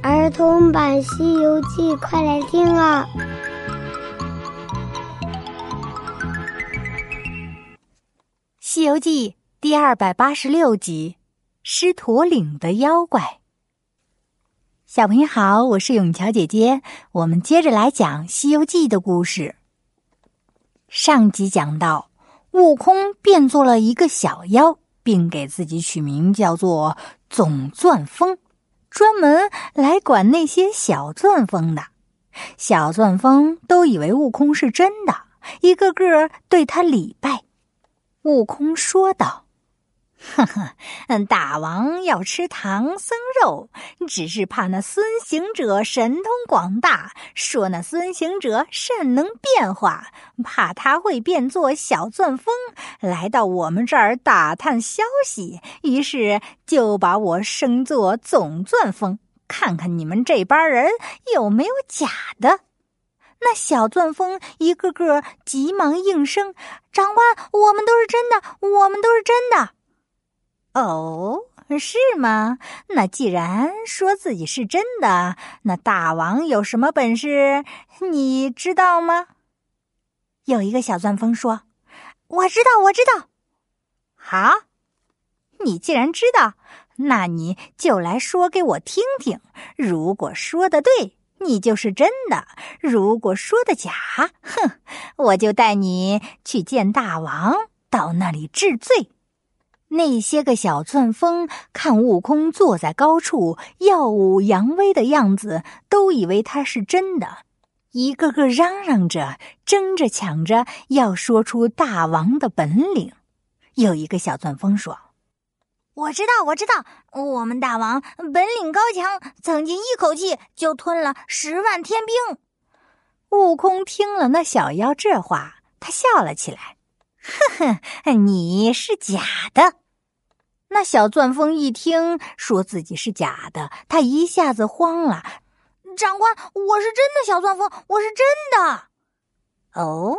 儿童版《西游记》，快来听啊！《西游记》第二百八十六集：狮驼岭的妖怪。小朋友好，我是永桥姐姐，我们接着来讲《西游记》的故事。上集讲到，悟空变做了一个小妖，并给自己取名叫做总钻风，专门来管那些小钻风的。小钻风都以为悟空是真的，一个个对他礼拜。悟空说道。呵 呵，嗯大王要吃唐僧肉，只是怕那孙行者神通广大，说那孙行者善能变化，怕他会变作小钻风来到我们这儿打探消息，于是就把我升作总钻风，看看你们这帮人有没有假的。那小钻风一个个急忙应声：“长官，我们都是真的，我们都是真的。”哦，是吗？那既然说自己是真的，那大王有什么本事？你知道吗？有一个小钻风说：“我知道，我知道。”好，你既然知道，那你就来说给我听听。如果说的对，你就是真的；如果说的假，哼，我就带你去见大王，到那里治罪。那些个小钻风看悟空坐在高处耀武扬威的样子，都以为他是真的，一个个嚷嚷着、争着、抢着要说出大王的本领。有一个小钻风说：“我知道，我知道，我们大王本领高强，曾经一口气就吞了十万天兵。”悟空听了那小妖这话，他笑了起来。呵呵，你是假的。那小钻风一听说自己是假的，他一下子慌了。长官，我是真的小钻风，我是真的。哦，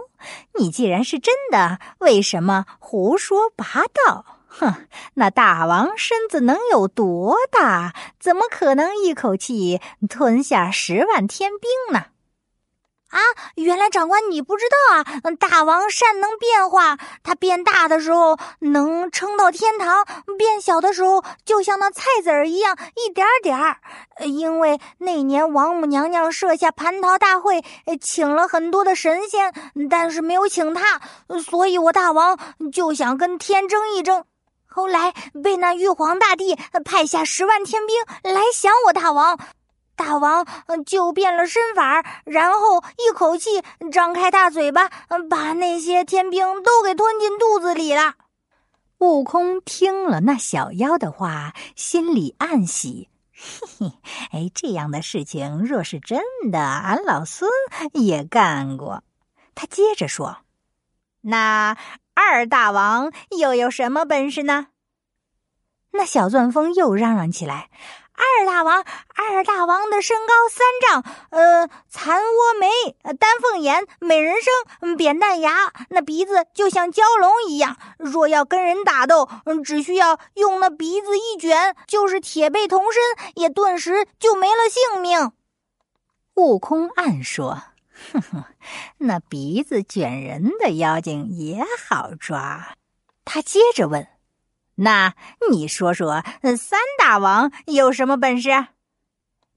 你既然是真的，为什么胡说八道？哼，那大王身子能有多大？怎么可能一口气吞下十万天兵呢？啊，原来长官你不知道啊！大王善能变化，他变大的时候能撑到天堂，变小的时候就像那菜籽儿一样，一点点儿。因为那年王母娘娘设下蟠桃大会，请了很多的神仙，但是没有请他，所以我大王就想跟天争一争。后来被那玉皇大帝派下十万天兵来降我大王。大王就变了身法，然后一口气张开大嘴巴，把那些天兵都给吞进肚子里了。悟空听了那小妖的话，心里暗喜，嘿嘿，哎，这样的事情若是真的，俺老孙也干过。他接着说：“那二大王又有什么本事呢？”那小钻风又嚷嚷起来。二大王，二大王的身高三丈，呃，蚕窝眉，丹凤眼，美人声，扁担牙，那鼻子就像蛟龙一样。若要跟人打斗，只需要用那鼻子一卷，就是铁背铜身，也顿时就没了性命。悟空暗说：“哼哼，那鼻子卷人的妖精也好抓。”他接着问。那你说说，三大王有什么本事？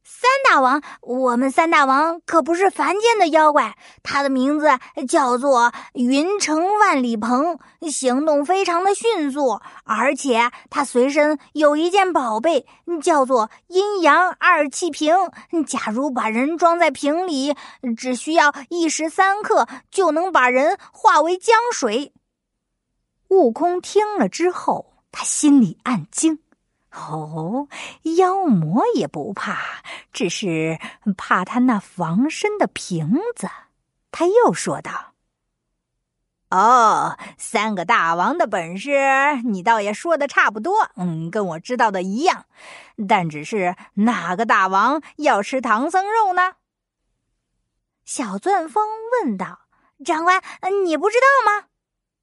三大王，我们三大王可不是凡间的妖怪，他的名字叫做云城万里鹏，行动非常的迅速，而且他随身有一件宝贝，叫做阴阳二气瓶。假如把人装在瓶里，只需要一时三刻，就能把人化为江水。悟空听了之后。他心里暗惊：“哦，妖魔也不怕，只是怕他那防身的瓶子。”他又说道：“哦，三个大王的本事，你倒也说的差不多，嗯，跟我知道的一样。但只是哪个大王要吃唐僧肉呢？”小钻风问道：“长官，你不知道吗？”“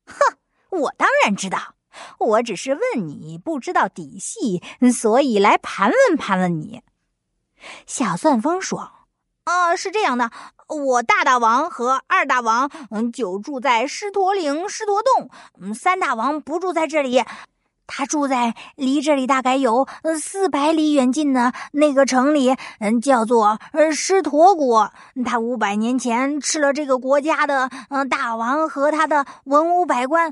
哼，我当然知道。”我只是问你不知道底细，所以来盘问盘问你。小钻风说：“啊，是这样的，我大大王和二大王，嗯，就住在狮驼岭狮驼洞，嗯，三大王不住在这里。”他住在离这里大概有四百里远近的那个城里，嗯，叫做狮驼国。他五百年前吃了这个国家的嗯大王和他的文武百官，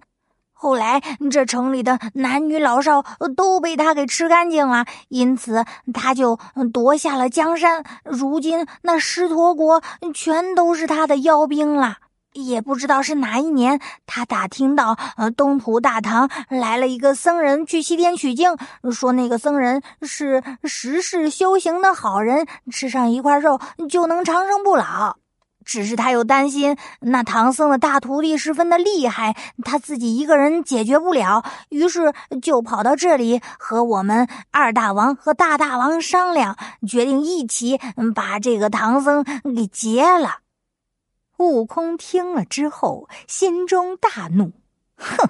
后来这城里的男女老少都被他给吃干净了，因此他就夺下了江山。如今那狮驼国全都是他的妖兵了。也不知道是哪一年，他打听到，呃，东土大唐来了一个僧人去西天取经，说那个僧人是十世修行的好人，吃上一块肉就能长生不老。只是他又担心那唐僧的大徒弟十分的厉害，他自己一个人解决不了，于是就跑到这里和我们二大王和大大王商量，决定一起把这个唐僧给劫了。悟空听了之后，心中大怒，哼，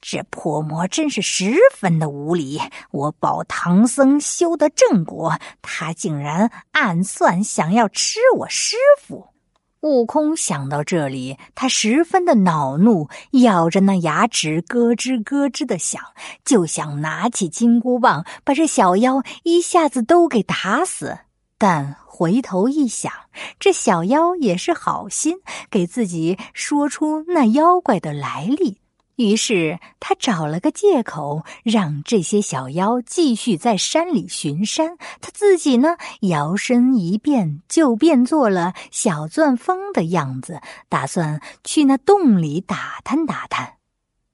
这破魔真是十分的无礼！我保唐僧修得正果，他竟然暗算，想要吃我师傅。悟空想到这里，他十分的恼怒，咬着那牙齿咯吱咯吱的响，就想拿起金箍棒，把这小妖一下子都给打死。但回头一想，这小妖也是好心，给自己说出那妖怪的来历。于是他找了个借口，让这些小妖继续在山里巡山。他自己呢，摇身一变，就变做了小钻风的样子，打算去那洞里打探打探。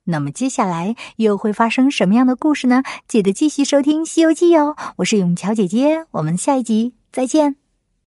那么接下来又会发生什么样的故事呢？记得继续收听《西游记》哦！我是永桥姐姐，我们下一集。再见。